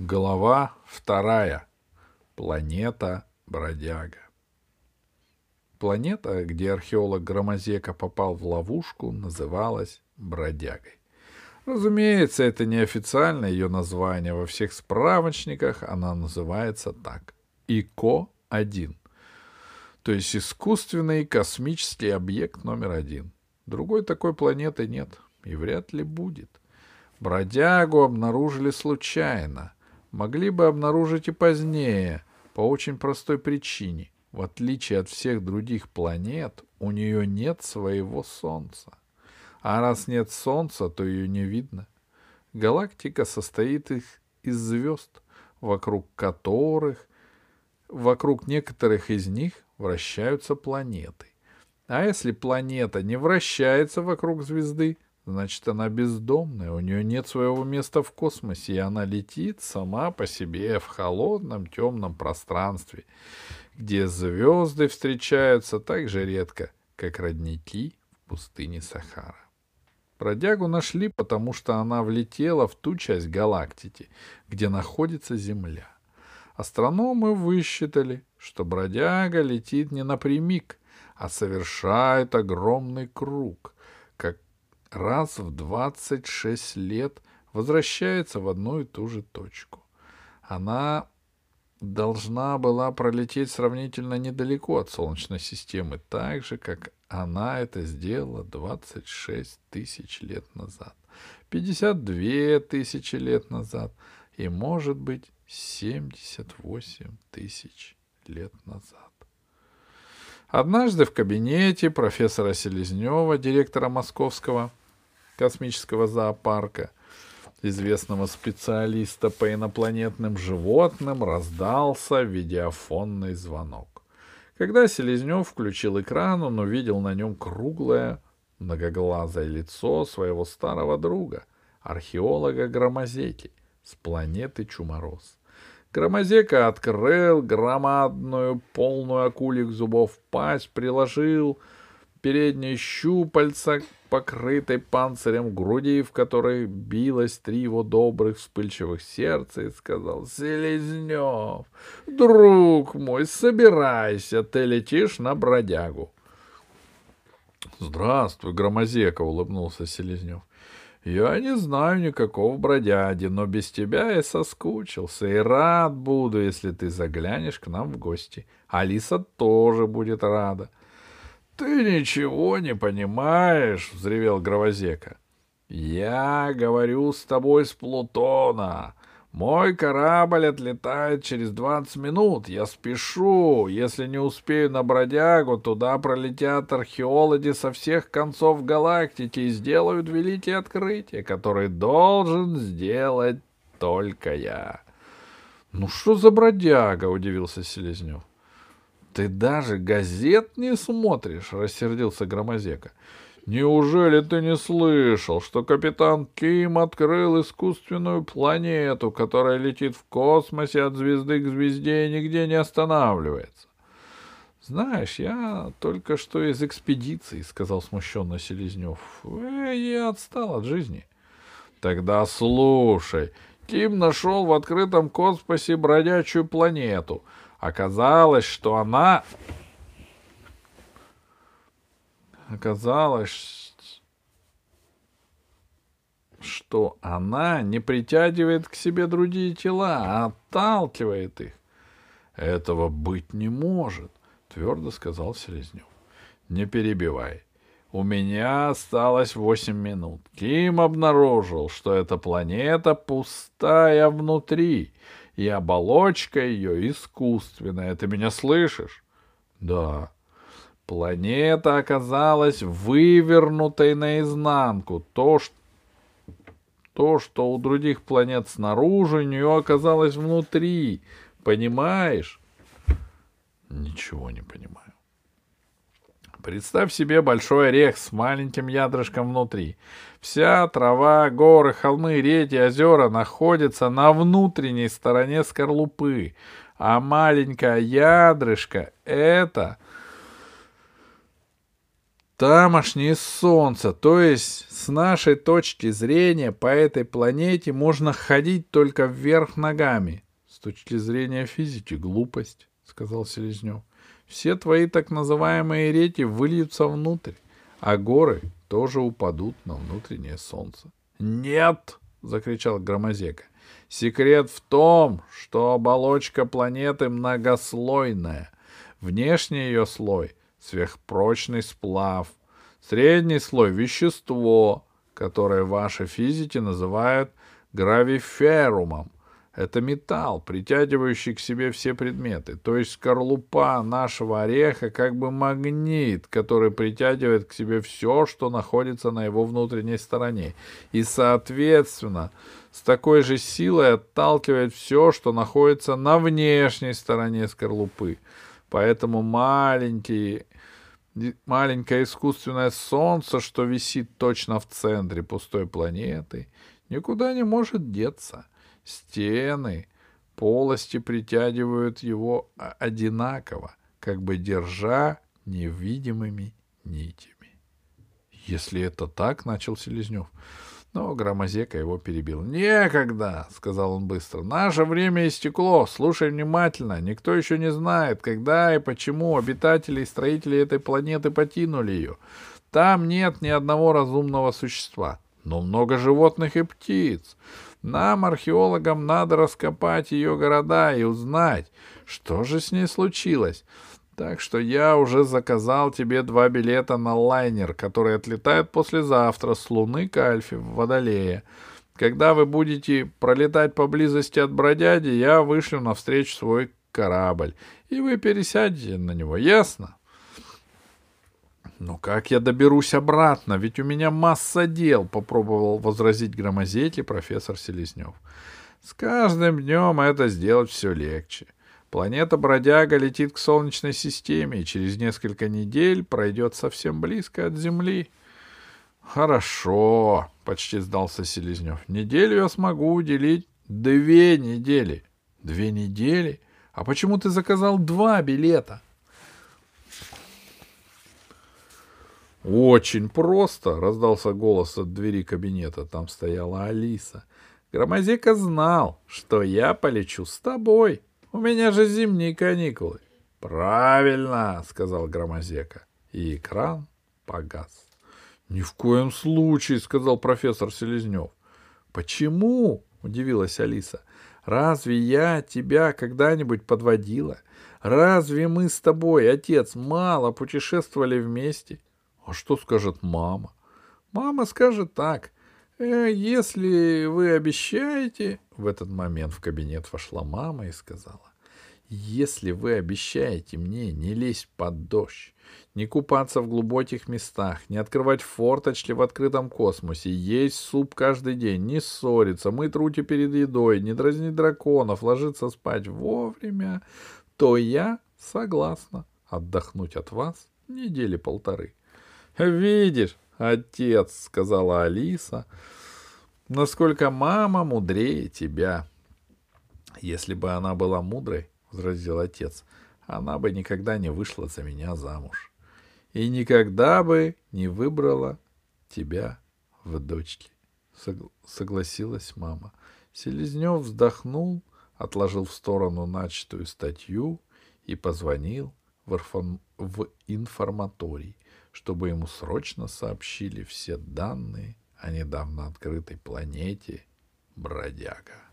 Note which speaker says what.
Speaker 1: Глава вторая. Планета Бродяга. Планета, где археолог Громозека попал в ловушку, называлась Бродягой. Разумеется, это неофициальное ее название. Во всех справочниках она называется так. ИКО-1. То есть искусственный космический объект номер один. Другой такой планеты нет и вряд ли будет. Бродягу обнаружили случайно — могли бы обнаружить и позднее, по очень простой причине. В отличие от всех других планет, у нее нет своего Солнца. А раз нет Солнца, то ее не видно. Галактика состоит их из звезд, вокруг которых, вокруг некоторых из них вращаются планеты. А если планета не вращается вокруг звезды, Значит, она бездомная, у нее нет своего места в космосе, и она летит сама по себе в холодном темном пространстве, где звезды встречаются так же редко, как родники в пустыне Сахара. Бродягу нашли, потому что она влетела в ту часть галактики, где находится Земля. Астрономы высчитали, что бродяга летит не напрямик, а совершает огромный круг — раз в 26 лет возвращается в одну и ту же точку. Она должна была пролететь сравнительно недалеко от Солнечной системы, так же, как она это сделала 26 тысяч лет назад, 52 тысячи лет назад и, может быть, 78 тысяч лет назад. Однажды в кабинете профессора Селезнева, директора Московского космического зоопарка, известного специалиста по инопланетным животным, раздался видеофонный звонок. Когда Селезнев включил экран, он увидел на нем круглое, многоглазое лицо своего старого друга, археолога Громозеки с планеты Чумороз. Громозека открыл громадную, полную акульих зубов пасть, приложил передние щупальца покрытой панцирем груди, в которой билось три его добрых вспыльчивых сердца, и сказал, «Селезнев, друг мой, собирайся, ты летишь на бродягу». «Здравствуй, Громозека», — улыбнулся Селезнев. Я не знаю никакого бродяги, но без тебя я соскучился и рад буду, если ты заглянешь к нам в гости. Алиса тоже будет рада. — Ты ничего не понимаешь, — взревел Гровозека. — Я говорю с тобой с Плутона. Мой корабль отлетает через двадцать минут. Я спешу. Если не успею на бродягу, туда пролетят археологи со всех концов галактики и сделают великие открытия, которые должен сделать только я. — Ну что за бродяга? — удивился Селезнев. — Ты даже газет не смотришь, — рассердился Громозека. — Неужели ты не слышал, что капитан Ким открыл искусственную планету, которая летит в космосе от звезды к звезде и нигде не останавливается? Знаешь, я только что из экспедиции, сказал смущенно Селезнев. Э, я отстал от жизни. Тогда слушай. Ким нашел в открытом космосе бродячую планету. Оказалось, что она оказалось, что она не притягивает к себе другие тела, а отталкивает их. Этого быть не может, твердо сказал Селезнев. Не перебивай. У меня осталось восемь минут. Ким обнаружил, что эта планета пустая внутри, и оболочка ее искусственная. Ты меня слышишь? Да. Планета оказалась вывернутой наизнанку. То, что то, что у других планет снаружи, у нее оказалось внутри. Понимаешь? Ничего не понимаю. Представь себе большой орех с маленьким ядрышком внутри. Вся трава, горы, холмы, реки, озера находятся на внутренней стороне скорлупы, а маленькое ядрышко — это Тамошнее солнце, то есть с нашей точки зрения по этой планете можно ходить только вверх ногами. С точки зрения физики глупость, сказал Селезнев. Все твои так называемые реки выльются внутрь, а горы тоже упадут на внутреннее солнце. Нет, закричал Громозека. Секрет в том, что оболочка планеты многослойная. Внешний ее слой — сверхпрочный сплав. Средний слой — вещество, которое ваши физики называют гравиферумом. Это металл, притягивающий к себе все предметы. То есть скорлупа нашего ореха как бы магнит, который притягивает к себе все, что находится на его внутренней стороне. И, соответственно, с такой же силой отталкивает все, что находится на внешней стороне скорлупы. Поэтому маленькие, маленькое искусственное солнце, что висит точно в центре пустой планеты, никуда не может деться — Стены, полости притягивают его одинаково, как бы держа невидимыми нитями. Если это так, начал Селезнев. Но Громозека его перебил. «Некогда!» — сказал он быстро. «Наше время истекло. Слушай внимательно. Никто еще не знает, когда и почему обитатели и строители этой планеты покинули ее. Там нет ни одного разумного существа, но много животных и птиц. Нам, археологам, надо раскопать ее города и узнать, что же с ней случилось. Так что я уже заказал тебе два билета на лайнер, который отлетает послезавтра с Луны к Альфе в Водолее. Когда вы будете пролетать поблизости от бродяги, я вышлю навстречу свой корабль, и вы пересядете на него, ясно? «Но как я доберусь обратно? Ведь у меня масса дел», — попробовал возразить громозеть профессор Селезнев. «С каждым днем это сделать все легче. Планета-бродяга летит к Солнечной системе и через несколько недель пройдет совсем близко от Земли». «Хорошо», — почти сдался Селезнев. «Неделю я смогу уделить две недели». «Две недели? А почему ты заказал два билета?» «Очень просто!» — раздался голос от двери кабинета. Там стояла Алиса. Громозека знал, что я полечу с тобой. У меня же зимние каникулы. «Правильно!» — сказал Громозека. И экран погас. «Ни в коем случае!» — сказал профессор Селезнев. «Почему?» — удивилась Алиса. «Разве я тебя когда-нибудь подводила? Разве мы с тобой, отец, мало путешествовали вместе? А что скажет мама? Мама скажет так. Э, если вы обещаете... В этот момент в кабинет вошла мама и сказала. Если вы обещаете мне не лезть под дождь, не купаться в глубоких местах, не открывать форточки в открытом космосе, есть суп каждый день, не ссориться, мыть руки перед едой, не дразнить драконов, ложиться спать вовремя, то я согласна отдохнуть от вас недели полторы. «Видишь, отец», — сказала Алиса, — «насколько мама мудрее тебя». «Если бы она была мудрой», — возразил отец, — «она бы никогда не вышла за меня замуж и никогда бы не выбрала тебя в дочке», — согласилась мама. Селезнев вздохнул, отложил в сторону начатую статью и позвонил в, информ... в информаторий чтобы ему срочно сообщили все данные о недавно открытой планете Бродяга.